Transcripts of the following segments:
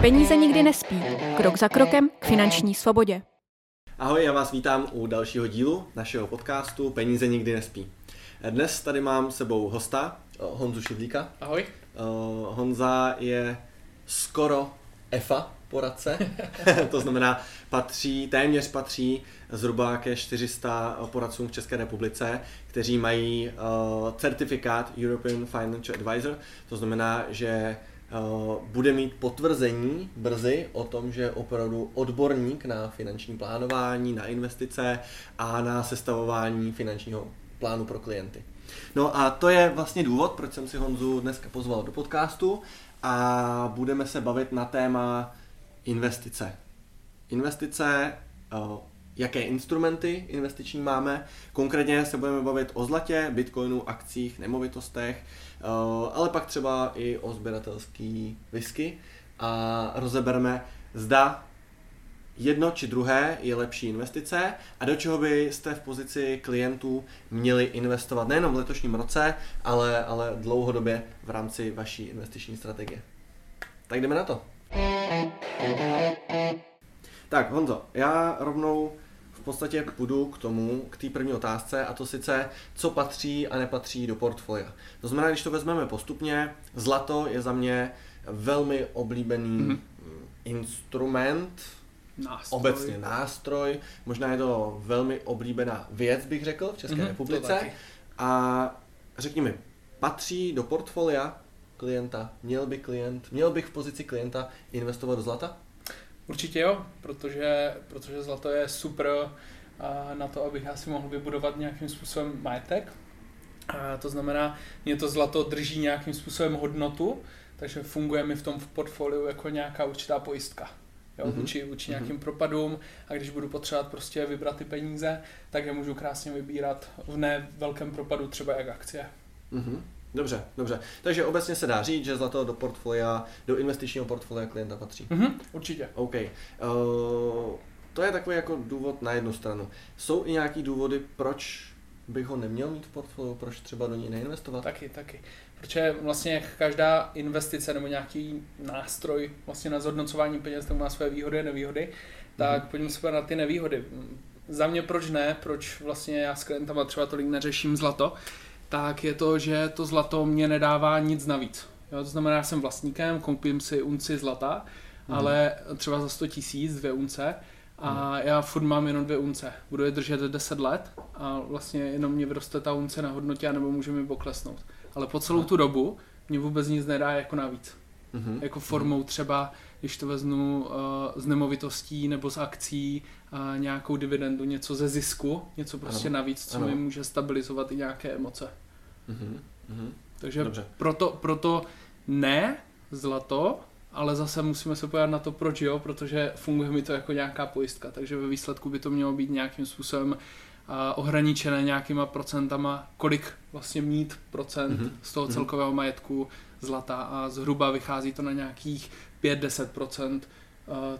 Peníze nikdy nespí. Krok za krokem k finanční svobodě. Ahoj, já vás vítám u dalšího dílu našeho podcastu Peníze nikdy nespí. Dnes tady mám s sebou hosta, eh, Honzu Šidlíka. Ahoj. Eh, Honza je skoro EFA poradce, to znamená patří, téměř patří zhruba ke 400 poradcům v České republice, kteří mají uh, certifikát European Financial Advisor, to znamená, že uh, bude mít potvrzení brzy o tom, že je opravdu odborník na finanční plánování, na investice a na sestavování finančního plánu pro klienty. No a to je vlastně důvod, proč jsem si Honzu dneska pozval do podcastu a budeme se bavit na téma investice. Investice, jaké instrumenty investiční máme. Konkrétně se budeme bavit o zlatě, bitcoinu, akcích, nemovitostech, ale pak třeba i o sběratelský whisky a rozebereme, zda jedno či druhé je lepší investice a do čeho byste v pozici klientů měli investovat nejenom v letošním roce, ale, ale dlouhodobě v rámci vaší investiční strategie. Tak jdeme na to. Tak Honzo, já rovnou v podstatě půjdu k tomu, k té první otázce a to sice, co patří a nepatří do portfolia. To znamená, když to vezmeme postupně, zlato je za mě velmi oblíbený mm-hmm. instrument, nástroj. obecně nástroj, možná je to velmi oblíbená věc, bych řekl, v České mm-hmm, republice. A řekni mi, patří do portfolia klienta, měl by klient, měl bych v pozici klienta investovat do zlata? Určitě jo, protože, protože zlato je super na to, abych já si mohl vybudovat nějakým způsobem majetek. A to znamená, mě to zlato drží nějakým způsobem hodnotu, takže funguje mi v tom v portfoliu jako nějaká určitá pojistka. Jo, mm-hmm. vůči, vůči nějakým mm-hmm. propadům a když budu potřebovat prostě vybrat ty peníze, tak je můžu krásně vybírat v ne velkém propadu třeba jak akcie. Mm-hmm. Dobře, dobře. Takže obecně se dá říct, že zlato do portfolia, do investičního portfolia klienta patří. Mm-hmm, určitě. OK. Uh, to je takový jako důvod na jednu stranu. Jsou i nějaký důvody, proč bych ho neměl mít v portfoliu, proč třeba do něj neinvestovat? Taky, taky. Protože vlastně každá investice nebo nějaký nástroj vlastně na zhodnocování peněz tam má své výhody a nevýhody, tak mm-hmm. pojďme se na ty nevýhody. Za mě proč ne, proč vlastně já s klientama třeba tolik neřeším zlato, tak je to, že to zlato mě nedává nic navíc. Jo, to znamená, já jsem vlastníkem, koupím si unci zlata, mm. ale třeba za 100 tisíc dvě unce a mm. já furt mám jenom dvě unce. Budu je držet 10 let a vlastně jenom mě vyroste ta unce na hodnotě nebo může mi poklesnout. Ale po celou tu dobu mě vůbec nic nedá jako navíc. Mm-hmm. Jako formou třeba, když to vezmu uh, z nemovitostí nebo z akcí, uh, nějakou dividendu, něco ze zisku, něco prostě ano. navíc, co ano. mi může stabilizovat i nějaké emoce. Mm-hmm. Takže Dobře. Proto, proto ne zlato, ale zase musíme se podívat na to, proč jo, protože funguje mi to jako nějaká pojistka, takže ve výsledku by to mělo být nějakým způsobem ohraničené nějakýma procentama, kolik vlastně mít procent mm-hmm. z toho mhm. celkového majetku zlata a zhruba vychází to na nějakých 5-10 procent,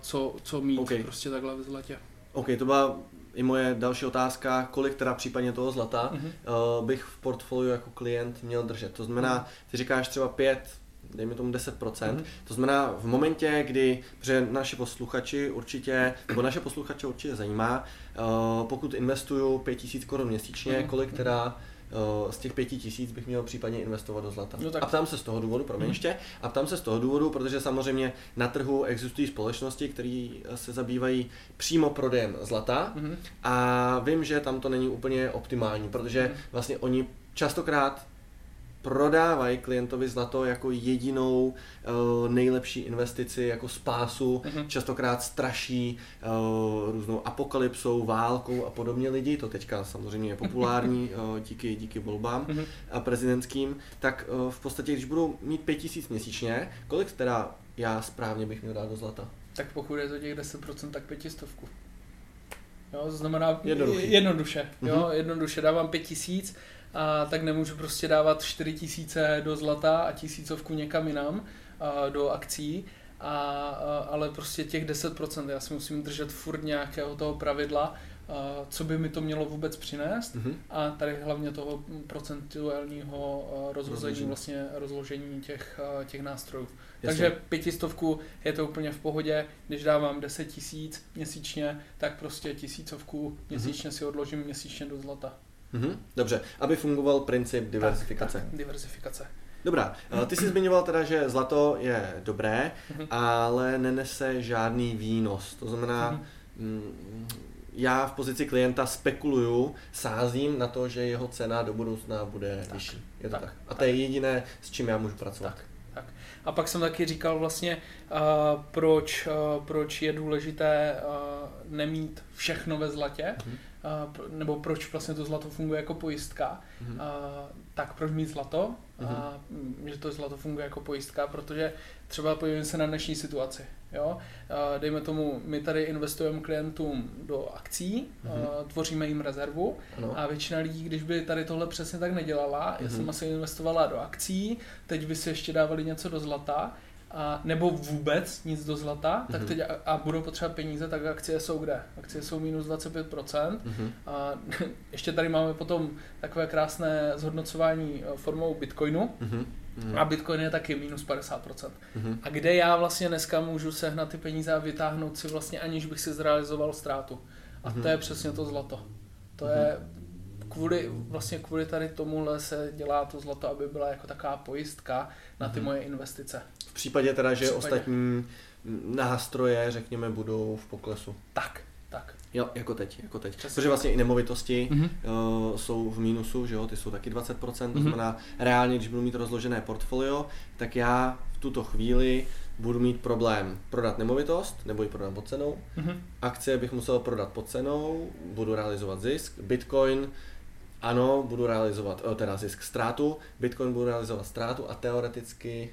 co, co mít okay. prostě takhle ve zlatě. OK, to byla i moje další otázka, kolik teda případně toho zlata mm-hmm. uh, bych v portfoliu jako klient měl držet. To znamená, mhm. ty říkáš třeba 5, dejme tomu 10%. Mm-hmm. To znamená v momentě, kdy, protože naši posluchači určitě, nebo naše posluchače určitě zajímá, uh, pokud investuju 5000 korun měsíčně, mm-hmm. kolik teda z těch pěti tisíc bych měl případně investovat do zlata. No tak. A ptám se z toho důvodu, promiň mm. ještě, a ptám se z toho důvodu, protože samozřejmě na trhu existují společnosti, které se zabývají přímo prodejem zlata mm. a vím, že tam to není úplně optimální, protože mm. vlastně oni častokrát prodávají klientovi zlato jako jedinou uh, nejlepší investici, jako spásu, mm-hmm. častokrát straší uh, různou apokalypsou, válkou a podobně lidi, to teďka samozřejmě je populární uh, díky, díky volbám mm-hmm. a prezidentským, tak uh, v podstatě, když budu mít 5000 měsíčně, kolik teda já správně bych měl dát do zlata? Tak pokud je to těch 10%, tak pětistovku. Jo, to znamená jednoduše. jednoduše, jo, mm-hmm. jednoduše dávám 5000 a tak nemůžu prostě dávat 4 tisíce do zlata a tisícovku někam jinam a, do akcí, a, a, ale prostě těch 10% já si musím držet furt nějakého toho pravidla, co by mi to mělo vůbec přinést Mhm. a tady hlavně toho procentuálního rozhození, Rozložení. vlastně rozložení těch, těch nástrojů. Jasně. Takže pětistovku je to úplně v pohodě, když dávám 10 tisíc měsíčně, tak prostě tisícovku měsíčně si odložím měsíčně do zlata. Mhm. Dobře, aby fungoval princip diversifikace. Tak, tak, diversifikace. Dobrá, eh, ty jsi zmiňoval teda, že zlato je dobré, Mhm. ale nenese žádný výnos. To znamená, Mhm. mm, já v pozici klienta spekuluju, sázím na to, že jeho cena do budoucna bude Tak, vyšší. Je to tak. tak, A to je jediné, s čím já můžu pracovat. Tak, tak. A pak jsem taky říkal vlastně, uh, proč, uh, proč je důležité uh, nemít všechno ve zlatě, Mhm. uh, nebo proč vlastně to zlato funguje jako pojistka. Mhm. Uh, tak proč mít zlato? Mhm. A mm, že to zlato funguje jako pojistka, protože třeba podívejme se na dnešní situaci. Jo? Dejme tomu, my tady investujeme klientům do akcí, Mhm. uh, tvoříme jim rezervu Ano. a většina lidí, když by tady tohle přesně tak nedělala, já Mhm. jsem asi investovala do akcí, teď by si ještě dávali něco do zlata, a, nebo vůbec nic do zlata, tak Mhm. teď a, a budou potřebovat peníze, tak akcie jsou kde? Akcie jsou minus 25%. Mhm. A ještě tady máme potom takové krásné zhodnocování eh, formou Bitcoinu Mhm. Mhm. a Bitcoin je taky minus 50%. Mhm. A kde já vlastně dneska můžu sehnat ty peníze a vytáhnout si vlastně aniž bych si zrealizoval ztrátu. A Mhm. to je přesně to zlato. To je kvůli, vlastně kvůli tady tomuhle se dělá to zlato, aby byla jako taková pojistka na ty Mhm. moje investice. V případě teda, že V případě. ostatní nástroje, řekněme, budou v poklesu. Tak. Jo, jako teď, jako teď. Přesně. Protože vlastně i nemovitosti Mhm. uh, jsou v mínusu, že jo, ty jsou taky 20%, to Mhm. znamená reálně, když budu mít rozložené portfolio, tak já v tuto chvíli budu mít problém prodat nemovitost, nebo ji prodám pod cenou, Mhm. akcie bych musel prodat pod cenou, budu realizovat zisk, bitcoin, ano, budu realizovat, eh, teda zisk ztrátu, bitcoin budu realizovat ztrátu a teoreticky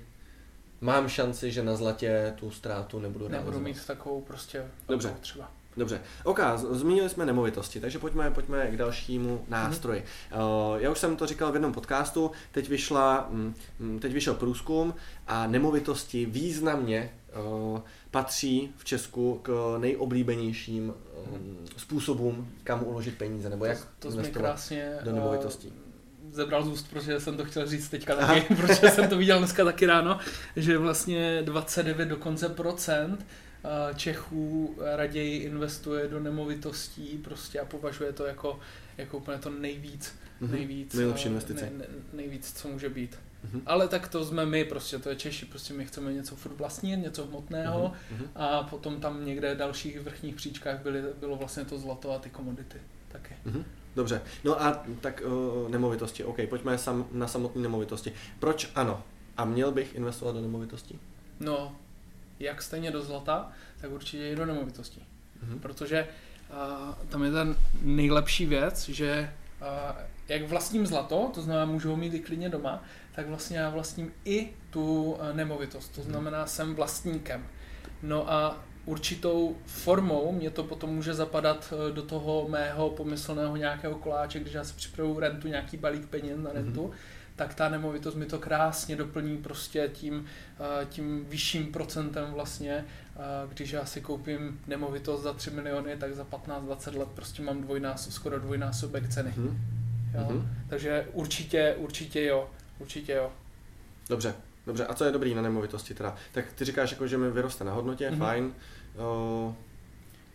mám šanci, že na zlatě tu ztrátu nebudu realizovat. Nebudu mít takovou prostě Dobře. třeba. Dobře, OK, zmínili jsme nemovitosti, takže pojďme, pojďme k dalšímu nástroji. Uh, já už jsem to říkal v jednom podcastu, teď, vyšla, mm, mm, teď vyšel průzkum a nemovitosti významně uh, patří v Česku k nejoblíbenějším um, způsobům, kam uložit peníze, nebo jak to, investovat krásně do eh, nemovitostí. zebral z úst, protože jsem to chtěl říct teďka taky, protože jsem to viděl dneska taky ráno, že vlastně 29 dokonce procent Čechů raději investuje do nemovitostí prostě a považuje to jako, jako úplně to nejvíc, Mhm. nejvíc, Nejlepší eh, investice. Nej, nej, nejvíc, co může být. Mhm. Ale tak to jsme my, prostě to je Češi, prostě my chceme něco furt vlastnit, něco hmotného Mhm, mhm. a potom tam někde v dalších vrchních příčkách byly, bylo vlastně to zlato a ty komodity taky. Mhm. Dobře, no a tak uh, nemovitosti, OK, pojďme sam, na samotné nemovitosti. Proč ano? A měl bych investovat do nemovitostí? No, jak stejně do zlata, tak určitě i do nemovitostí. Mhm. Protože uh, tam je ta nejlepší věc, že uh, jak vlastním zlato, to znamená, můžu ho mít i klidně doma, tak vlastně já vlastním i tu uh, nemovitost, to znamená, jsem vlastníkem. No a určitou formou mě to potom může zapadat eh, do toho mého pomyslného nějakého koláče, když já si připravu rentu, nějaký balík peněz na rentu, tak ta nemovitost mi to krásně doplní prostě tím, eh, tím vyšším procentem vlastně, eh, když já si koupím nemovitost za 3 miliony, tak za 15-20 let prostě mám dvojnásob, skoro dvojnásobek ceny. Mhm. Jo? Mhm. Takže určitě, určitě jo, určitě jo. Dobře, dobře. A co je dobrý na nemovitosti teda? Tak ty říkáš, jako, že mi vyroste na hodnotě, Mhm. fajn. O,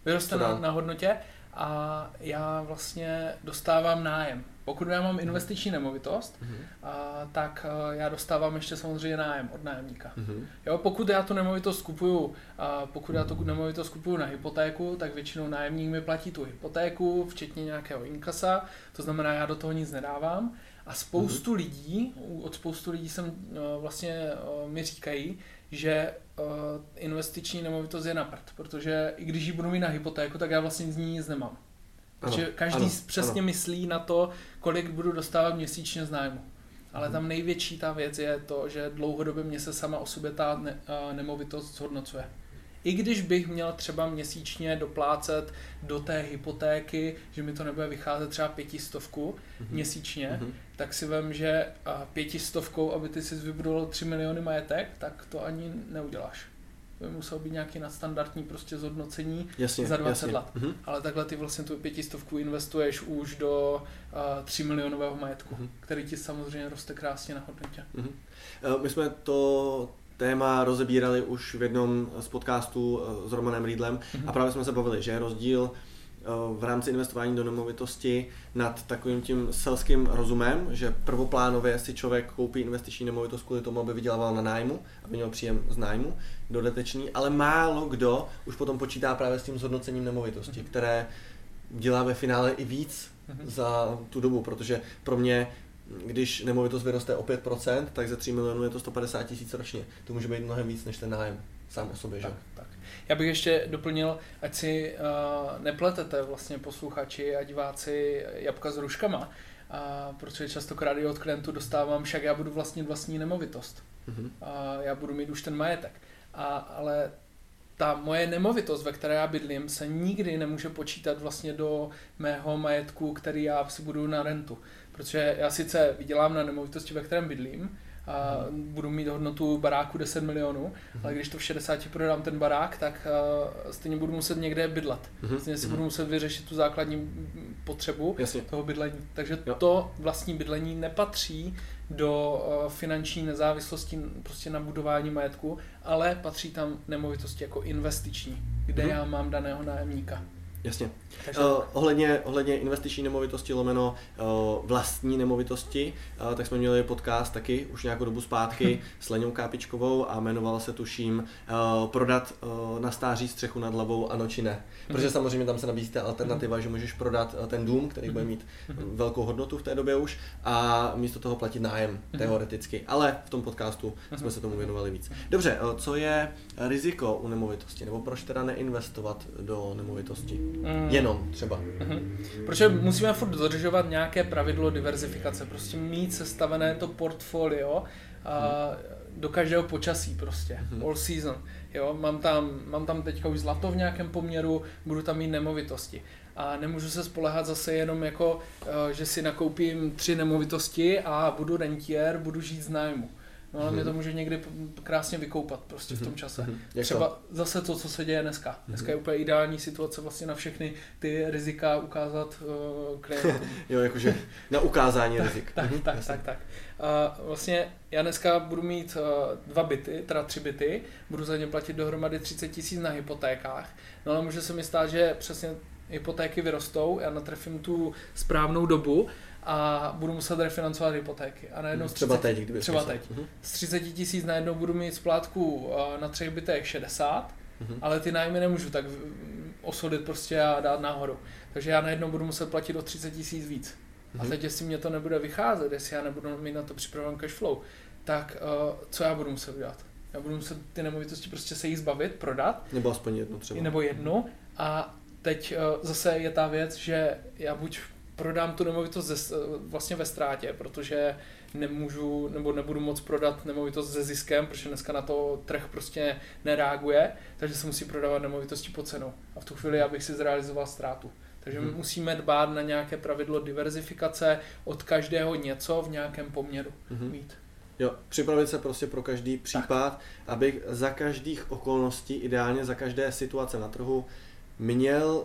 Vyroste na, na hodnotě a já vlastně dostávám nájem. Pokud já mám investiční nemovitost, mhm, a, tak a, já dostávám ještě samozřejmě nájem od nájemníka. mhm, Jo, pokud já tu nemovitost kupuju, a pokud já tu nemovitost kupuju na hypotéku, tak většinou nájemník mi platí tu hypotéku, včetně nějakého inkasa, to znamená, já do toho nic nedávám. A spoustu lidí, u- od spoustu lidí jsem eh, vlastně eh, mi říkají, že investiční nemovitost je na prd, protože i když ji budu mít na hypotéku, tak já vlastně z ní nic nemám. Ano, Protože každý ano, přesně ano. myslí na to, kolik budu dostávat měsíčně z nájmu. Ale Mhm. tam největší ta věc je to, že dlouhodobě mě se sama o sobě ta ne, nemovitost zhodnocuje. I když bych měl třeba měsíčně doplácet do té hypotéky, že mi to nebude vycházet třeba pětistovku Mhm. měsíčně, mhm. tak si vem, že pětistovkou, aby ty si vybudoval 3 miliony majetek, tak to ani neuděláš. By muselo být nějaký nadstandardní prostě zhodnocení jasně, za 20 jasně. let. Mhm. Ale takhle ty vlastně tu pětistovku investuješ už do uh, 3 milionového majetku, Mhm. který ti samozřejmě roste krásně na hodnotě. Mhm. Eh, My jsme to téma rozebírali už v jednom z podcastů eh, s Romanem Riedlem Mhm. a právě jsme se bavili, že je rozdíl v rámci investování do nemovitosti nad takovým tím selským rozumem, že prvoplánově si člověk koupí investiční nemovitost kvůli tomu, aby vydělával na nájmu, aby měl příjem z nájmu dodatečný, ale málo kdo už potom počítá právě s tím zhodnocením nemovitosti, které dělá ve finále i víc Mhm. za tu dobu, protože pro mě když nemovitost vyroste o 5%, tak za 3 milionů je to 150 tisíc ročně. To může být mnohem víc než ten nájem sám o sobě, že? Tak, tak. Já bych ještě doplnil, ať si uh, nepletete vlastně posluchači a diváci jabka s ruškama, uh, protože častokrát i od klientů dostávám, však já budu vlastnit vlastní nemovitost. Mhm. a já budu mít už ten majetek. A, ale ta moje nemovitost, ve které já bydlím, se nikdy nemůže počítat vlastně do mého majetku, který já si budu na rentu. Protože já sice vydělám na nemovitosti, ve kterém bydlím, a budu mít hodnotu baráku 10 milionů, ale když to v 60 prodám ten barák, tak uh, stejně budu muset někde bydlet. Mhm. Stejně si Mhm. budu muset vyřešit tu základní mm, potřebu Jasně. toho bydlení. Takže Jo. to vlastní bydlení nepatří do uh, finanční nezávislosti prostě na budování majetku, ale patří tam nemovitosti jako investiční, kde Mhm. já mám daného nájemníka. Jasně. Takže Uh, ohledně, ohledně investiční nemovitosti lomeno uh, vlastní nemovitosti, uh, tak jsme měli podcast taky už nějakou dobu zpátky s Leňou Kápičkovou a jmenoval se tuším uh, prodat uh, na stáří střechu nad hlavou ano či ne. Protože Mhm. samozřejmě tam se nabízí ta alternativa, že můžeš prodat uh, ten dům, který bude mít Mhm. velkou hodnotu v té době už a místo toho platit nájem Mhm. teoreticky. Ale v tom podcastu jsme se tomu věnovali víc. Dobře, uh, co je riziko u nemovitosti? Nebo proč teda neinvestovat do nemovitosti? Mm. Jenom třeba. Mhm. Protože musíme furt dodržovat nějaké pravidlo diverzifikace, prostě mít sestavené to portfolio a do každého počasí prostě, Mhm. all season. Jo, mám tam, mám tam teďka už zlato v nějakém poměru, budu tam mít nemovitosti. A nemůžu se spolehat zase jenom jako, eh, že si nakoupím tři nemovitosti a budu rentier, budu žít z nájmu. No ale Mhm. mě to může někdy krásně vykoupat prostě v tom Mhm. čase. Mhm. Třeba zase to, co se děje dneska. Dneska je úplně ideální situace vlastně na všechny ty rizika ukázat uh, klientům. Jo, jakože na ukázání rizik. tak, Mhm, tak, jasně. tak, tak. A vlastně já dneska budu mít uh, dva byty, teda tři byty, budu za ně platit dohromady 30 tisíc na hypotékách, no ale může se mi stát, že přesně hypotéky vyrostou, já natrefím tu správnou dobu a budu muset refinancovat hypotéky. A najednou z Třeba 30 teď, kdyby třeba teď. Mhm, z 30 tisíc najednou budu mít splátku uh, na třech bytech 60, mhm. ale ty nájmy nemůžu tak osolit prostě a dát nahoru. Takže já najednou budu muset platit o 30 tisíc víc. A Mhm. teď, jestli mě to nebude vycházet, jestli já nebudu mít na to připraven cash flow, tak uh, co já budu muset udělat? Já budu muset ty nemovitosti prostě se jich zbavit, prodat, Nebo aspoň jedno třeba. nebo jednu. A teď uh, zase je ta věc, že já buď prodám tu nemovitost ze, vlastně ve ztrátě, protože nemůžu nebo nebudu moc prodat nemovitost se ziskem, protože dneska na to trh prostě nereaguje, takže se musí prodávat nemovitosti po cenu. A v tu chvíli já bych si zrealizoval ztrátu. Takže Hmm. musíme dbát na nějaké pravidlo diverzifikace, od každého něco v nějakém poměru Mhm. mít. Jo, připravit se prostě pro každý případ, abych za každých okolností, ideálně za každé situace na trhu, měl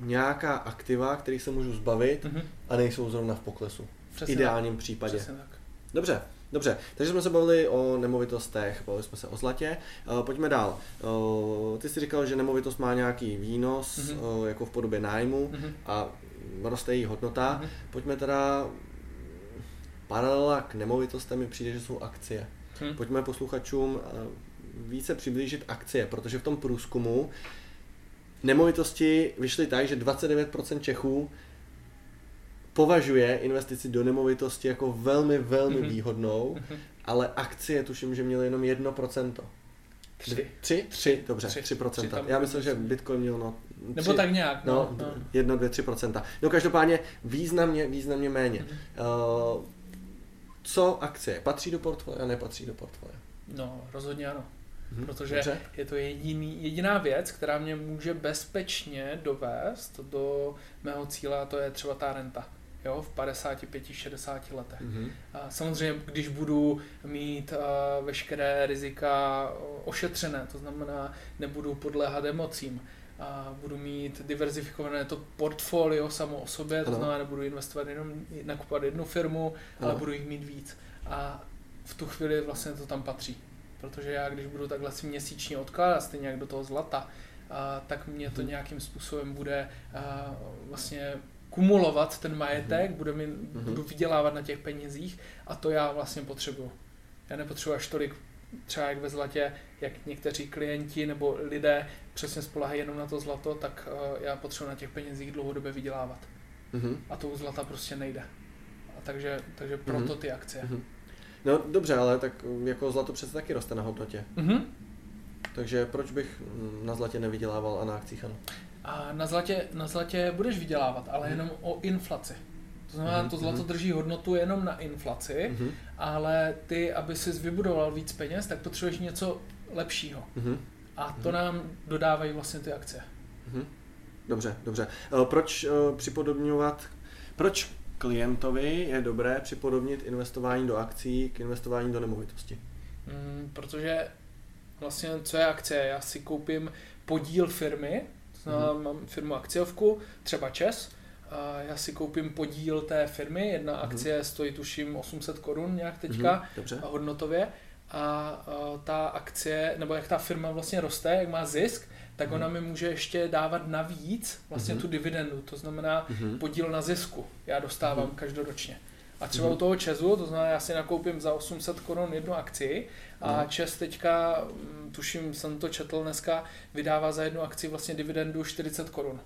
nějaká aktiva, kterých se můžu zbavit Mhm. a nejsou zrovna v poklesu. V Přesně ideálním případě. Přesně tak. Dobře, dobře. Takže jsme se bavili o nemovitostech, bavili jsme se o zlatě. Uh, pojďme dál. Uh, ty jsi říkal, že nemovitost má nějaký výnos, Mhm. uh, jako v podobě nájmu Mhm. a roste její hodnota. Mhm. Pojďme teda paralela k nemovitostem mi přijde, že jsou akcie. Hm. Pojďme posluchačům více přiblížit akcie, protože v tom průzkumu nemovitosti vyšly tak, že 29% Čechů považuje investici do nemovitosti jako velmi, velmi Mhm. výhodnou, Mhm. ale akcie tuším, že měly jenom 1%. Tři. Tři? Tři, dobře, Tři. 3%. Tři tam Já myslel, že myslím. Bitcoin měl no, Nebo tři- tak nějak. No, No, no. jedno, dvě, tři procenta. No každopádně významně, významně méně. Mhm. Uh, co akcie? Patří do portfolia, nepatří do portfolia? no, rozhodně ano. Mhm, Protože dobře. je to jediný, jediná věc, která mě může bezpečně dovést do mého cíle a to je třeba ta renta. jo, v 55-60 letech. Mm-hmm. A samozřejmě, když budu mít uh, veškeré rizika ošetřené, to znamená, nebudu podléhat emocím, a budu mít diverzifikované to portfolio samo o sobě, to znamená, nebudu investovat jenom, nakupovat jednu firmu, ano. ale budu jich mít víc. A v tu chvíli vlastně to tam patří. Protože já, když budu takhle si měsíčně odkládat, stejně jak do toho zlata, a, tak mě to mhm. nějakým způsobem bude a, vlastně kumulovat ten majetek, mm bude mi, mm budu vydělávat na těch penězích a to já vlastně potřebuju. Já nepotřebuji až tolik třeba jak ve zlatě, jak někteří klienti nebo lidé přesně spolehají jenom na to zlato, tak uh, já potřebuji na těch penězích dlouhodobě vydělávat. Mm-hmm. A to u zlata prostě nejde. A takže, takže proto mm-hmm. ty akcie. Mm-hmm. No dobře, ale tak jako zlato přece taky roste na hodnotě. Mm-hmm. Takže proč bych na zlatě nevydělával a na akcích ano? A na zlatě, na zlatě budeš vydělávat, ale jenom o inflaci. To znamená, mm-hmm. to zlato mhm. drží hodnotu jenom na inflaci, mm-hmm. ale ty, aby si vybudoval víc peněz, tak potřebuješ něco lepšího. Mm-hmm. A to mm-hmm. nám dodávají vlastně ty akcie. Mm-hmm. Dobře, dobře. Eh, proč uh, připodobňovat, proč klientovi je dobré připodobnit investování do akcí k investování do nemovitosti? Mm, protože vlastně co je akcie? Já si koupím podíl firmy, mm-hmm. mám firmu akciovku, třeba ČES, a já si koupím podíl té firmy, jedna mm-hmm. akcie stojí tuším 800 korun nějak teďka mm-hmm. hodnotově a, a ta akcie, nebo jak ta firma vlastně roste, jak má zisk, tak ona mi může ještě dávat navíc vlastně mm-hmm. tu dividendu, to znamená mm-hmm. podíl na zisku, já dostávám mm-hmm. každoročně. A třeba mm-hmm. u toho Česu, to znamená, já si nakoupím za 800 korun jednu akci a mm-hmm. Čes teďka, mm, tuším, jsem to četl dneska, vydává za jednu akci vlastně dividendu 40 korun.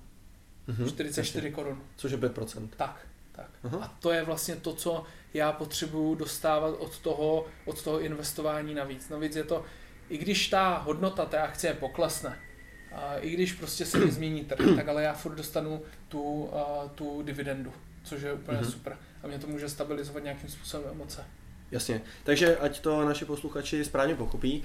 Mm-hmm. 44 Ještě. korun. Což je 5%. Tak, tak. Uh-huh. A to je vlastně to, co já potřebuju dostávat od toho, od toho investování navíc. Navíc je to, i když ta hodnota té akcie poklesne, i když prostě se nezmění trh, tak ale já furt dostanu tu, tu dividendu, což je úplně mm-hmm. super. A mě to může stabilizovat nějakým způsobem emoce. Jasně, takže ať to naši posluchači správně pochopí,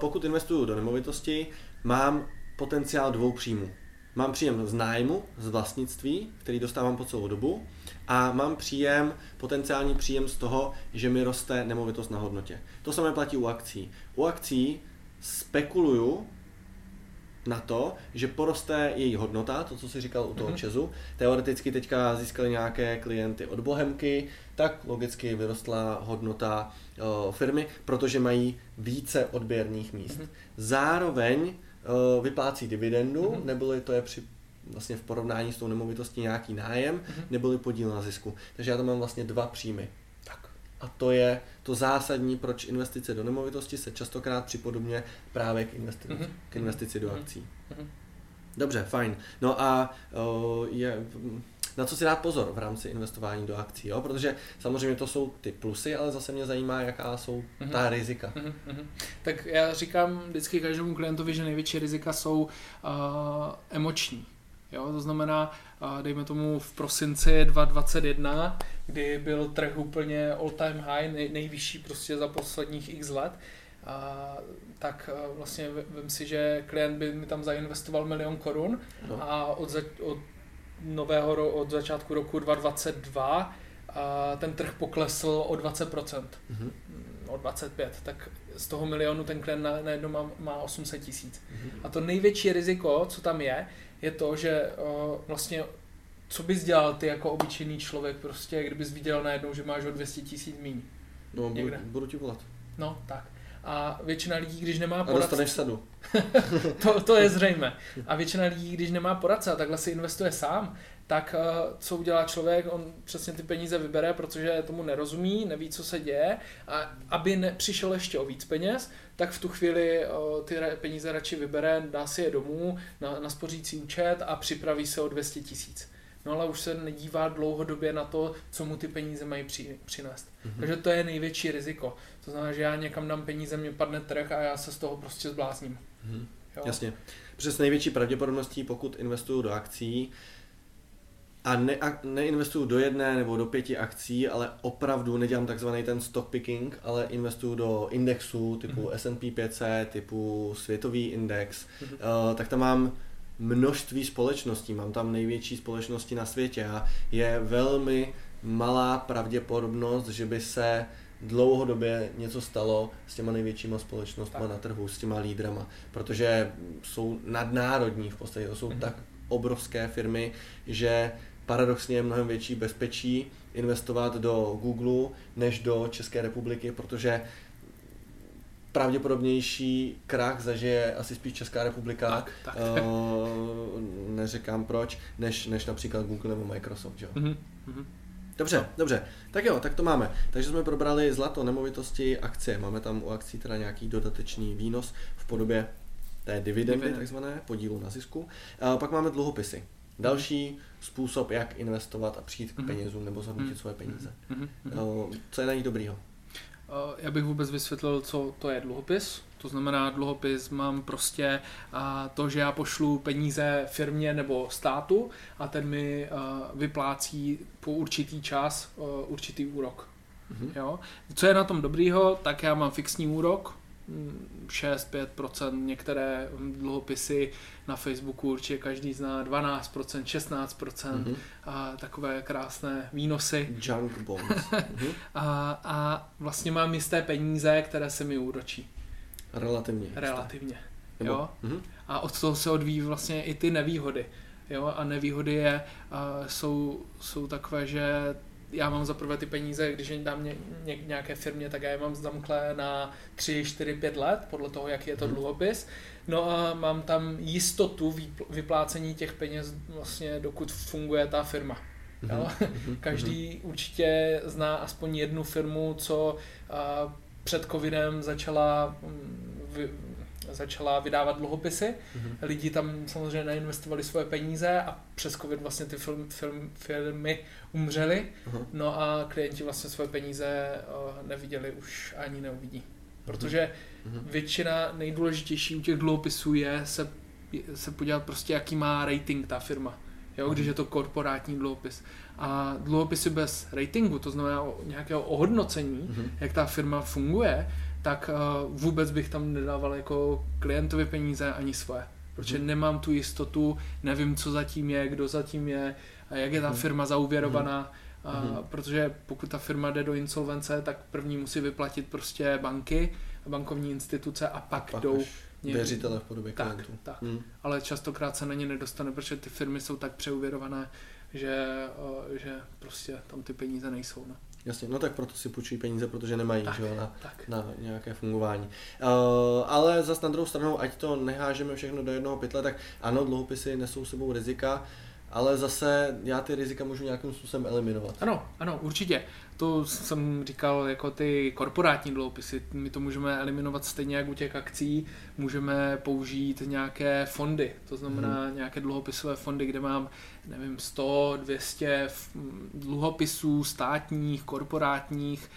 pokud investuju do nemovitosti, mám potenciál dvou příjmů. Mám příjem z nájmu, z vlastnictví, který dostávám po celou dobu a mám příjem, potenciální příjem z toho, že mi roste nemovitost na hodnotě. To samé platí u akcí. U akcí spekuluju na to, že poroste její hodnota, to, co si říkal u toho mm-hmm. Česu. Teoreticky teďka získali nějaké klienty od Bohemky, tak logicky vyrostla hodnota o, firmy, protože mají více odběrných míst. Mm-hmm. Zároveň o, vyplácí dividendu, mm-hmm. neboli to je při vlastně v porovnání s tou nemovitostí nějaký nájem, mm-hmm. neboli podíl na zisku. Takže já tam mám vlastně dva příjmy. A to je to zásadní, proč investice do nemovitosti se častokrát připodobně právě k, investi- mm-hmm. k investici do mhm. akcí. Mm-hmm. Dobře, fajn. No a o, je, na co si dát pozor v rámci investování do akcí, jo? protože samozřejmě to jsou ty plusy, ale zase mě zajímá, jaká jsou mm-hmm. ta rizika. Mm-hmm. Tak já říkám vždycky každému klientovi, že největší rizika jsou uh, emoční. Jo? To znamená, dejme tomu v prosinci 2021, kdy byl trh úplně all time high, nej, nejvyšší prostě za posledních x let, a, tak vlastně vím si, že klient by mi tam zainvestoval milion korun no. a od, za, od nového od začátku roku 2022 a ten trh poklesl o 20%, mm-hmm. o 25%, tak z toho milionu ten klient najednou má, má 800 tisíc. Mm-hmm. A to největší riziko, co tam je, je to, že uh, vlastně co bys dělal ty jako obyčejný člověk prostě, kdybys viděl najednou, že máš o 200 tisíc míň? No, budu, budu ti volat. No, tak. A většina lidí, když nemá poradce... A dostaneš sadu. to, to je zřejmé. A většina lidí, když nemá poradce a takhle si investuje sám, tak uh, co udělá člověk? On přesně ty peníze vybere, protože tomu nerozumí, neví, co se děje a aby nepřišel ještě o víc peněz, tak v tu chvíli uh, ty peníze radši vybere, dá si je domů na, na spořící účet a připraví se o 200 tisíc. No ale už se nedívá dlouhodobě na to, co mu ty peníze mají při, přinést. Mm-hmm. Takže to je největší riziko. To znamená, že já někam dám peníze, mě padne trh a já se z toho prostě zblázním. Mm-hmm. Jo? Jasně. Přes největší pravděpodobností, pokud investuju do akcí, a ne, a neinvestuju do jedné nebo do pěti akcí, ale opravdu nedělám takzvaný ten stock picking, ale investuju do indexů typu mm-hmm. S&P 500, typu světový index, mm-hmm. uh, tak tam mám množství společností, mám tam největší společnosti na světě a je velmi malá pravděpodobnost, že by se dlouhodobě něco stalo s těma největšíma společnostmi na trhu, s těma lídrama, protože jsou nadnárodní v podstatě, to jsou mm-hmm. tak obrovské firmy, že paradoxně je mnohem větší bezpečí investovat do Google než do České republiky, protože pravděpodobnější krach zažije asi spíš Česká republika, tak, tak. Uh, neříkám proč, než, než například Google nebo Microsoft. Jo? Mm-hmm. Dobře, no. dobře. Tak jo, tak to máme. Takže jsme probrali zlato, nemovitosti, akcie. Máme tam u akcí teda nějaký dodatečný výnos v podobě té dividendy, Dividend. takzvané, podílu na zisku. Uh, pak máme dluhopisy. Další způsob, jak investovat a přijít k mhm. penězům nebo zhodnotit mm svoje peníze. Uh, co je na nich dobrýho? Uh, já bych vůbec vysvětlil, co to je dluhopis. To znamená, dluhopis mám prostě a to, že já pošlu peníze firmě nebo státu a ten mi vyplácí po určitý čas určitý úrok. Mm-hmm. Jo? Co je na tom dobrýho, tak já mám fixní úrok, 6-5%, některé dluhopisy na Facebooku určitě každý zná 12%, 16% mm-hmm. a takové krásné výnosy. Junk bonds. Mm-hmm. a, a vlastně mám jisté peníze, které se mi úročí. Relativně. Relativně. Nebo? Jo? Mm-hmm. A od toho se odvíjí vlastně i ty nevýhody. Jo? A nevýhody je, uh, jsou, jsou takové, že já mám za prvé ty peníze, když je dám ně, ně, nějaké firmě, tak já je mám zamklé na 3, 4, 5 let, podle toho, jaký je to mhm. dluhopis. No a mám tam jistotu vyplácení těch peněz vlastně, dokud funguje ta firma. Mhm. Jo? Mhm. Každý určitě zná aspoň jednu firmu, co před covidem začala mm, začala vydávat dluhopisy. Mm-hmm. Lidi tam samozřejmě nainvestovali svoje peníze a přes covid vlastně ty film, film, firmy umřely. Mm-hmm. No a klienti vlastně svoje peníze neviděli už ani neuvidí. Protože mm-hmm. většina nejdůležitější u těch dluhopisů je se, se podívat prostě, jaký má rating ta firma. Jo, když mhm. je to korporátní dluhopis. A dluhopisy bez ratingu, to znamená nějakého ohodnocení, mm-hmm. jak ta firma funguje, tak uh, vůbec bych tam nedával jako klientovi peníze ani svoje. Protože mm-hmm. nemám tu jistotu, nevím, co zatím je, kdo zatím je, a jak je ta mm-hmm. firma zauvěrovaná. Mm-hmm. Uh, protože pokud ta firma jde do insolvence, tak první musí vyplatit prostě banky, bankovní instituce a pak, pak jdou věřitele v podobě tak, klientů. Tak, hmm. ale častokrát se na ně nedostane, protože ty firmy jsou tak přeuvěrované, že, uh, že prostě tam ty peníze nejsou. No. Jasně, no tak proto si půjčují peníze, protože nemají tak, že, na, tak. na nějaké fungování. Uh, ale zase na druhou stranu, ať to nehážeme všechno do jednoho pytle, tak ano, dluhopisy nesou sebou rizika, ale zase já ty rizika můžu nějakým způsobem eliminovat. Ano, ano, určitě. To jsem říkal jako ty korporátní dluhopisy. My to můžeme eliminovat stejně jak u těch akcí. Můžeme použít nějaké fondy, to znamená hmm. nějaké dluhopisové fondy, kde mám, nevím, 100, 200 dluhopisů státních, korporátních,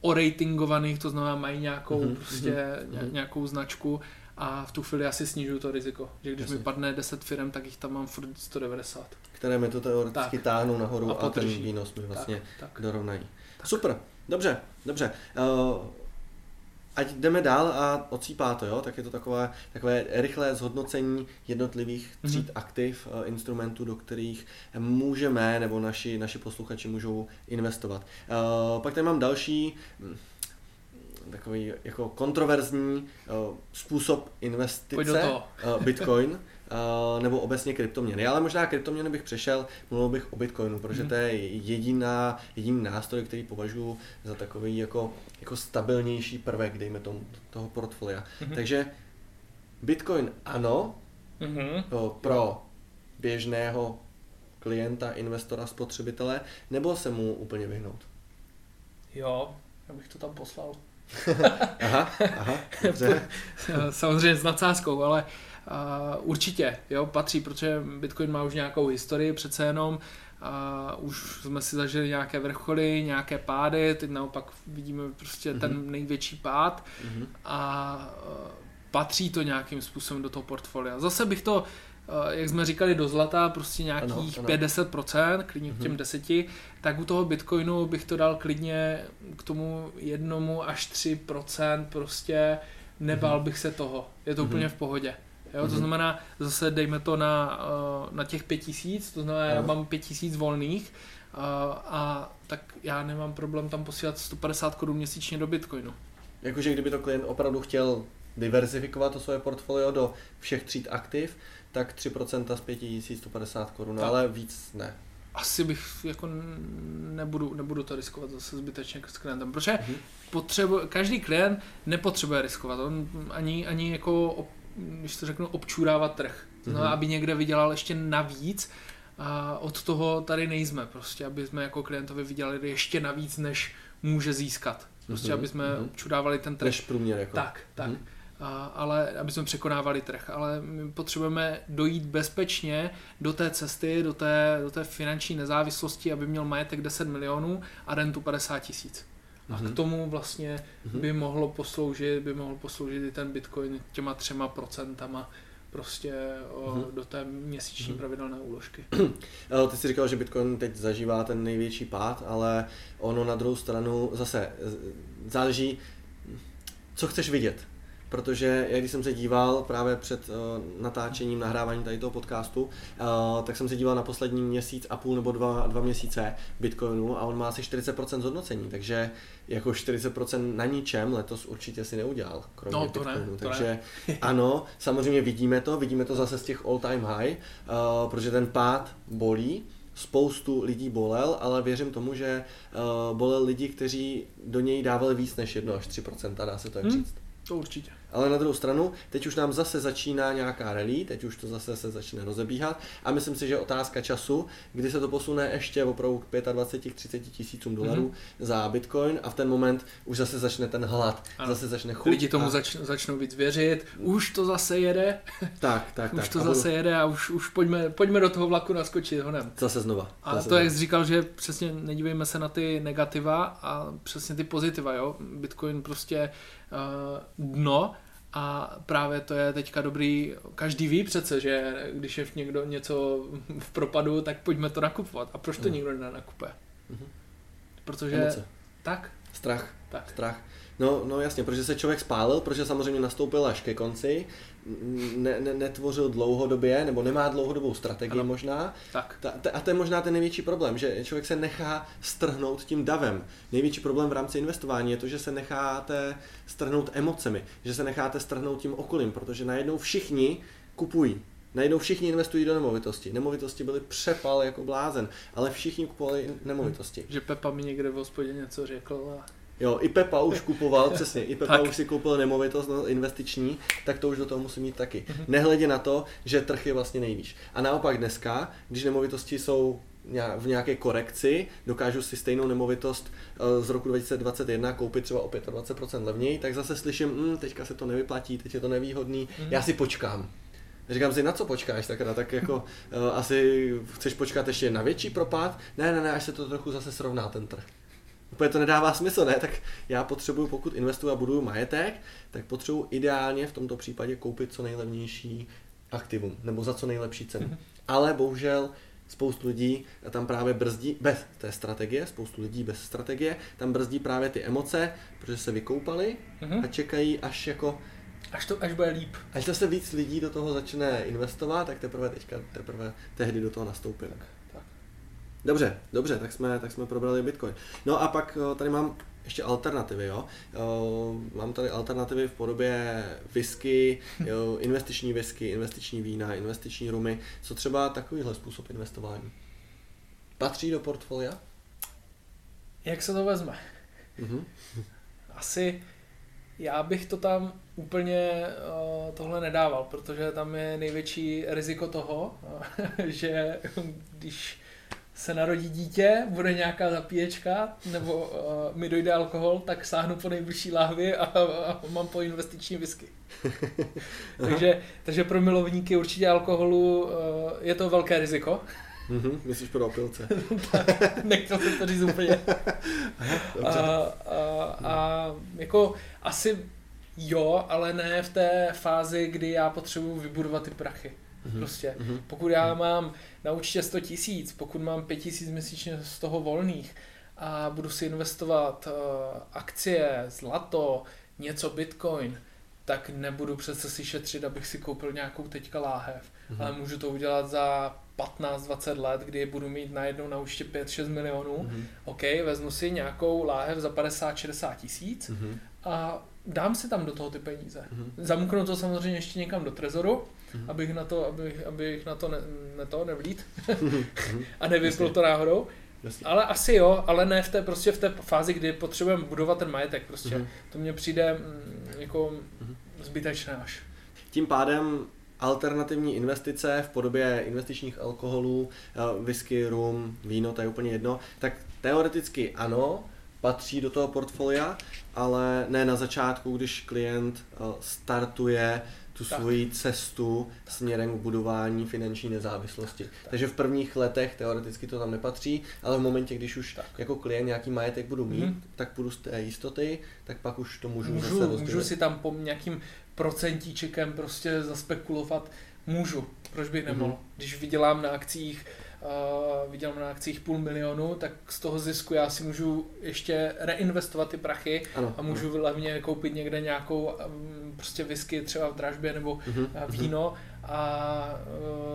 oratingovaných, to znamená mají nějakou, hmm. prostě, hmm. nějakou značku a v tu chvíli asi snižuju to riziko. Že když Jasně. mi padne 10 firm, tak jich tam mám furt 190. Které mi to teoreticky tak. táhnou nahoru a, a ten výnos mi vlastně tak, tak. dorovnají. Tak. Super, dobře, dobře. Uh, ať jdeme dál a ocípá to, jo? tak je to takové, takové rychlé zhodnocení jednotlivých mhm. tříd mm-hmm. aktiv, uh, instrumentů, do kterých můžeme, nebo naši, naši posluchači můžou investovat. Uh, pak tady mám další, hm, takový jako kontroverzní uh, způsob investice, uh, Bitcoin, uh, nebo obecně kryptoměny. Ale možná kryptoměny bych přešel, mluvil bych o Bitcoinu, protože to je jediná, jediný nástroj, který považuji za takový jako, jako stabilnější prvek, dejme tomu, toho portfolia. Mm-hmm. Takže Bitcoin ano, mm-hmm. pro běžného klienta, investora, spotřebitele, nebo se mu úplně vyhnout? Jo, já bych to tam poslal. aha, aha, Samozřejmě s nadsázkou, ale uh, určitě, jo, patří, protože Bitcoin má už nějakou historii přece jenom, uh, už jsme si zažili nějaké vrcholy, nějaké pády, teď naopak vidíme prostě mm-hmm. ten největší pád mm-hmm. a uh, patří to nějakým způsobem do toho portfolia. Zase bych to jak jsme říkali, do zlata prostě nějakých ano, ano. 5-10%, klidně k těm 10, mhm. tak u toho Bitcoinu bych to dal klidně k tomu jednomu až 3%, prostě nebál mhm. bych se toho. Je to mm úplně v pohodě. Jo? To znamená, zase dejme to na, uh, na těch pět tisíc, to znamená, já mám pět tisíc volných uh, a tak já nemám problém tam posílat 150 korun měsíčně do Bitcoinu. Jakože kdyby to klient opravdu chtěl diversifikovat to svoje portfolio do všech tříd aktiv, tak 3% z 5150 korun, Tak. ale víc ne. Asi bych jako nebudu, nebudu to riskovat zase zbytečně s klientem, protože Mhm. potřebu, každý klient nepotřebuje riskovat, on ani, ani jako, když to řeknu, občurávat trh. To znamená, Mhm. aby někde vydělal ještě navíc a od toho tady nejsme prostě, aby jsme jako klientovi vydělali ještě navíc, než může získat. Prostě, Mhm, aby jsme mhm. občurávali ten trh. Než průměr jako. Tak, tak. Mhm. A, ale aby jsme překonávali trh. Ale my potřebujeme dojít bezpečně do té cesty, do té, do té finanční nezávislosti, aby měl majetek 10 milionů a rentu 50 tisíc. A Mhm. k tomu vlastně Mhm. by mohlo posloužit, by mohl posloužit i ten bitcoin těma třema procentama prostě o, Mhm. do té měsíční Mhm. pravidelné úložky. Ty jsi říkal, že Bitcoin teď zažívá ten největší pád, ale ono na druhou stranu zase z- záleží, co chceš vidět. Protože já když jsem se díval právě před uh, natáčením, nahráváním tady toho podcastu, uh, tak jsem se díval na poslední měsíc a půl nebo dva, dva měsíce Bitcoinu a on má asi 40% zhodnocení, takže jako 40% na ničem letos určitě si neudělal, kromě No, to ne, Bitcoinu. to takže ano, samozřejmě vidíme to, vidíme to zase z těch all time high, uh, protože ten pád bolí, spoustu lidí bolel, ale věřím tomu, že uh, bolel lidi, kteří do něj dávali víc než 1 až 3% dá se to jak Hmm. říct. To určitě. Ale na druhou stranu, teď už nám zase začíná nějaká rally, teď už to zase se začne rozebíhat a myslím si, že otázka času, kdy se to posune ještě opravdu k 25-30 tisícům dolarů Mhm. za bitcoin a v ten moment už zase začne ten hlad, Ano. zase začne chuť. Lidi tomu a... zač, začnou víc věřit, už to zase jede, Tak, tak, už tak. to a budu- zase jede a už, už pojďme, pojďme do toho vlaku naskočit honem. Zase znova. A zase to, jak znova. jsi říkal, že přesně nedívejme se na ty negativa a přesně ty pozitiva, jo. Bitcoin prostě dno a právě to je teďka dobrý, každý ví přece, že když je někdo něco v propadu, tak pojďme to nakupovat. A proč to Mhm. nikdo nenakupuje? Mhm. Protože Emoce. tak, Strach. tak. Strach. No, no jasně, protože se člověk spálil, protože samozřejmě nastoupil až ke konci, ne, ne, netvořil dlouhodobě, nebo nemá dlouhodobou strategii Ano. možná. Tak. Ta, ta, a to je možná ten největší problém, že člověk se nechá strhnout tím davem. Největší problém v rámci investování je to, že se necháte strhnout emocemi, že se necháte strhnout tím okolím, protože najednou všichni kupují. Najednou všichni investují do nemovitosti. Nemovitosti byly přepal jako blázen, ale všichni kupovali nemovitosti. Že Pepa mi někde v hospodě něco řekl a Jo, i Pepa už kupoval, přesně, i Pepa Tak. už si koupil nemovitost no, investiční, tak to už do toho musí mít taky. Mhm. Nehledě na to, že trh je vlastně nejvýš. A naopak dneska, když nemovitosti jsou v nějaké korekci, dokážu si stejnou nemovitost eh, z roku 2021 koupit třeba o 25% levněji, tak zase slyším, hm, teďka se to nevyplatí, teď je to nevýhodný, Mhm. já si počkám. Říkám si, na co počkáš takhle, tak jako uh, asi chceš počkat ještě na větší propad? Ne, ne, ne, až se to trochu zase srovná ten trh. Úplně to nedává smysl, ne? Tak já potřebuju, pokud investuju a buduju majetek, tak potřebuju ideálně v tomto případě koupit co nejlevnější aktivum, nebo za co nejlepší cenu. Mhm. Ale bohužel spoustu lidí tam právě brzdí, bez té strategie, spoustu lidí bez strategie, tam brzdí právě ty emoce, protože se vykoupali Mhm. a čekají až jako až, to, až bude líp. Až zase víc lidí do toho začne investovat, tak teprve teďka, teprve tehdy do toho nastoupili. Dobře, dobře, tak jsme, tak jsme probrali Bitcoin. No a pak o, tady mám ještě alternativy, jo. O, mám tady alternativy v podobě whisky, jo, investiční whisky, investiční vína, investiční rumy. Co třeba takovýhle způsob investování? Patří do portfolia? Jak se to vezme? Mhm. Asi já bych to tam úplně uh, tohle nedával, protože tam je největší riziko toho, že když se narodí dítě, bude nějaká zapíječka, nebo uh, mi dojde alkohol, tak sáhnu po nejbližší láhvi a, a mám po investiční whisky. takže, takže pro milovníky určitě alkoholu uh, je to velké riziko. Mhm, myslíš pro opilce. Nechtěl jsem to říct úplně. A, a, a jako asi jo, ale ne v té fázi, kdy já potřebuji vybudovat ty prachy. Mhm. Prostě. Mhm. Pokud já mám na účtě 100 tisíc, pokud mám 5 tisíc měsíčně z toho volných a budu si investovat uh, akcie, zlato, něco bitcoin, tak nebudu přece si šetřit, abych si koupil nějakou teďka láhev, Mhm. ale můžu to udělat za 15-20 let, kdy budu mít najednou na účtě 5-6 milionů. Mhm. OK, vezmu si nějakou láhev za 50-60 tisíc Mhm. a dám si tam do toho ty peníze. Mhm. Zamknu to samozřejmě ještě někam do trezoru, Mhm. abych na to, abych, abych na to ne, ne to nevlít Mhm. a nevypl Jasně. to náhodou. Jasně. Ale asi jo, ale ne v té, prostě v té fázi, kdy potřebujeme budovat ten majetek prostě. Mhm. To mně přijde mm, jako Mhm. zbytečné až. Tím pádem alternativní investice v podobě investičních alkoholů, eh, whisky, rum, víno, to je úplně jedno, tak teoreticky ano, patří do toho portfolia, ale ne na začátku, když klient eh, startuje tu Tak. svoji cestu směrem k budování finanční nezávislosti. Takže v prvních letech teoreticky to tam nepatří, ale v momentě, když už Tak. jako klient nějaký majetek budu mít, Mhm. tak půjdu z té jistoty, tak pak už to můžu, zase Můžu, rozdělit. můžu si tam po nějakým procentíčkem prostě zaspekulovat, můžu, proč bych nemohl. Mhm. Když vydělám na akcích uh, vydělám na akcích půl milionu, tak z toho zisku já si můžu ještě reinvestovat ty prachy ano, a můžu levně koupit někde nějakou um, prostě whisky třeba v dražbě nebo Mhm, mhm. víno a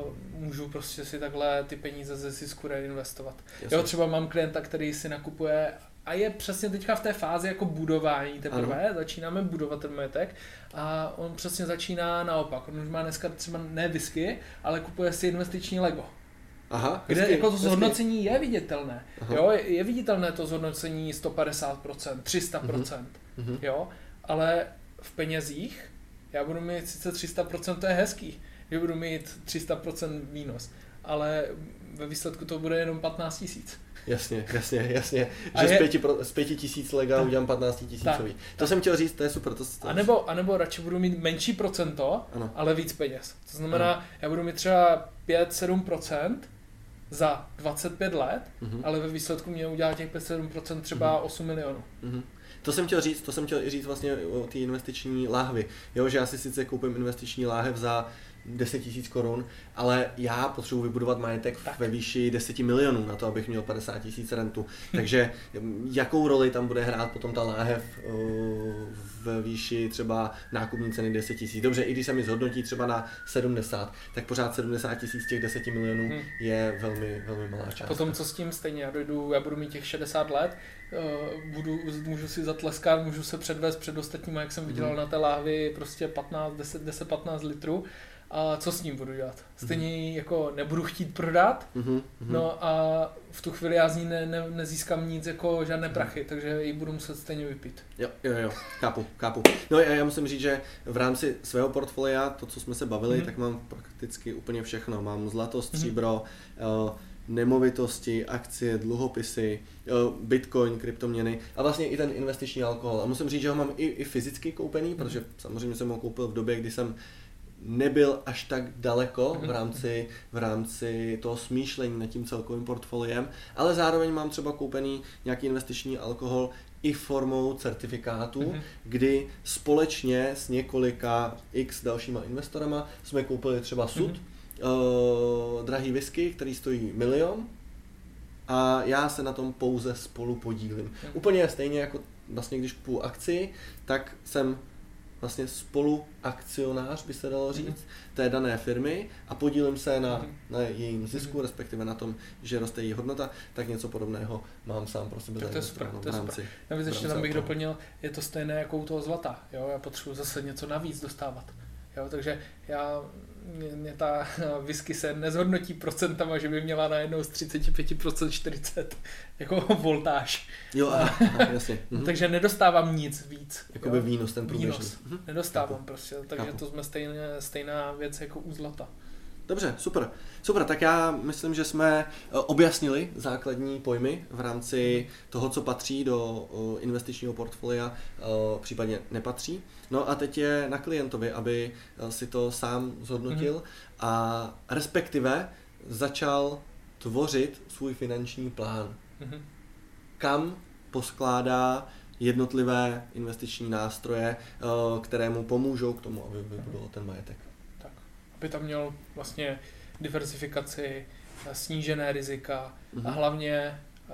uh, můžu prostě si takhle ty peníze ze zisku reinvestovat. Jasně. Jo, třeba mám klienta, který si nakupuje a je přesně teďka v té fázi jako budování teprve, ano. začínáme budovat ten majetek a on přesně začíná naopak. On už má dneska třeba ne whisky, ale kupuje si investiční Lego. Aha, Kde hezky, jako to hezky. zhodnocení je viditelné. Aha. Jo, je, je viditelné to zhodnocení 150%, 300%, Mhm. jo, ale v penězích já budu mít sice 300%, to je hezký, že budu mít 300% výnos, ale ve výsledku to bude jenom 15 tisíc. Jasně, jasně, jasně. A Že je- z, pěti, pro, z pěti tisíc lega Tak. udělám 15 tisícový. To jsem chtěl říct, to je super. To, to, A nebo, a nebo radši budu mít menší procento, Ano. ale víc peněz. To znamená, já budu mít třeba 5-7% za 25 let, Mhm. ale ve výsledku mě udělá těch 5-7% třeba 8 milionů. Mhm. To jsem chtěl říct, to jsem chtěl i říct vlastně o té investiční láhvy. Jo, že já si sice koupím investiční láhev za 10 tisíc korun, ale já potřebuji vybudovat majetek Tak. ve výši 10 milionů na to, abych měl 50 tisíc rentu. Takže mm, jakou roli tam bude hrát potom ta láhev uh, v výši třeba nákupní ceny 10 tisíc. Dobře, i když se mi zhodnotí třeba na 70, tak pořád 70 tisíc z těch 10 milionů Hmm. je velmi, velmi malá částka. Potom co s tím stejně, já dojdu, já budu mít těch 60 let, eh, budu, můžu si zatleskat, můžu se předvést před ostatníma, jak jsem vydělal Mhm. na té láhvi prostě 15, 10, 10, 15 litrů. A co s ním budu dělat? Stejně ji jako nebudu chtít prodat, Mhm, mhm. no a v tu chvíli já z ní ne, ne, nezískám nic jako žádné prachy, takže ji budu muset stejně vypít. Jo, jo, jo, chápu, chápu. No já, já musím říct, že v rámci svého portfolia, to, co jsme se bavili, Mhm. tak mám prakticky úplně všechno. Mám zlato, stříbro, eh, nemovitosti, akcie, dluhopisy, eh, bitcoin, kryptoměny a vlastně i ten investiční alkohol. A musím říct, že ho mám i, i fyzicky koupený, Mhm. protože samozřejmě jsem ho koupil v době, kdy jsem nebyl až tak daleko v Mhm. rámci, v rámci toho smýšlení nad tím celkovým portfoliem, ale zároveň mám třeba koupený nějaký investiční alkohol i formou certifikátu, Mhm. kdy společně s několika x dalšíma investorama jsme koupili třeba sud, Mhm. uh, drahý whisky, který stojí milion a já se na tom pouze spolu podílím. Mhm. Úplně stejně jako vlastně když půl akci, tak jsem vlastně spoluakcionář, by se dalo říct, té dané firmy a podílím se na, Mhm. na jejím zisku, respektive na tom, že roste její hodnota, tak něco podobného mám sám pro sebe Tak to je super, to je rámci. Navíc ještě tam bych alkoholu. doplnil, je to stejné jako u toho zlata. Jo? Já potřebuji zase něco navíc dostávat. Jo? Takže já, mě, mě ta whisky se nezhodnotí procentama, že by měla najednou z 35% 40 jako voltáž. Jo, aha, aha, jasně. Mhm. Takže nedostávám nic víc. Jakoby jo? výnos ten průběžný. Výnos. Mhm. Nedostávám Chápu. prostě, takže Chápu. to jsme stejně, stejná věc jako u zlata. Dobře, super. Super, tak já myslím, že jsme eh, objasnili základní pojmy v rámci toho, co patří do eh, investičního portfolia, eh, případně nepatří. No a teď je na klientovi, aby eh, si to sám zhodnotil Mhm. a respektive začal tvořit svůj finanční plán. Mhm. Kam poskládá jednotlivé investiční nástroje, eh, které mu pomůžou k tomu, aby vybudoval ten majetek. Tak, aby tam měl vlastně diversifikaci, eh, snížené rizika Mhm. a hlavně eh,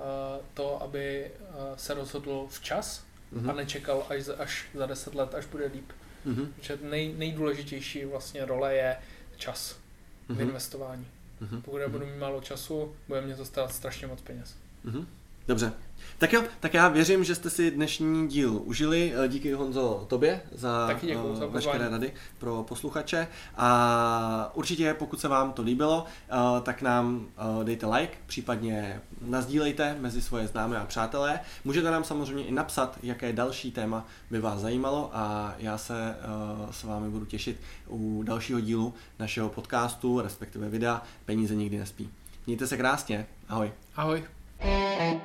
to, aby se rozhodl včas Mhm. a nečekal až za, až za 10 let, až bude líp. Mm-hmm. Protože nej, nejdůležitější vlastně role je čas mm-hmm. v Mhm. investování. Mm-hmm. Pokud já budu mít málo času, bude mě to stát strašně moc peněz. Mhm. Dobře. Tak jo, tak já věřím, že jste si dnešní díl užili. Eh, Díky Honzo tobě za, Taky eh, za veškeré rady pro posluchače. A určitě, pokud se vám to líbilo, eh, tak nám dejte like, případně nazdílejte mezi svoje známé a přátelé. Můžete nám samozřejmě i napsat, jaké další téma by vás zajímalo a já se s vámi budu těšit u dalšího dílu našeho podcastu, respektive videa Peníze nikdy nespí. Mějte se krásně, ahoj. Ahoj. Thank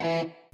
you.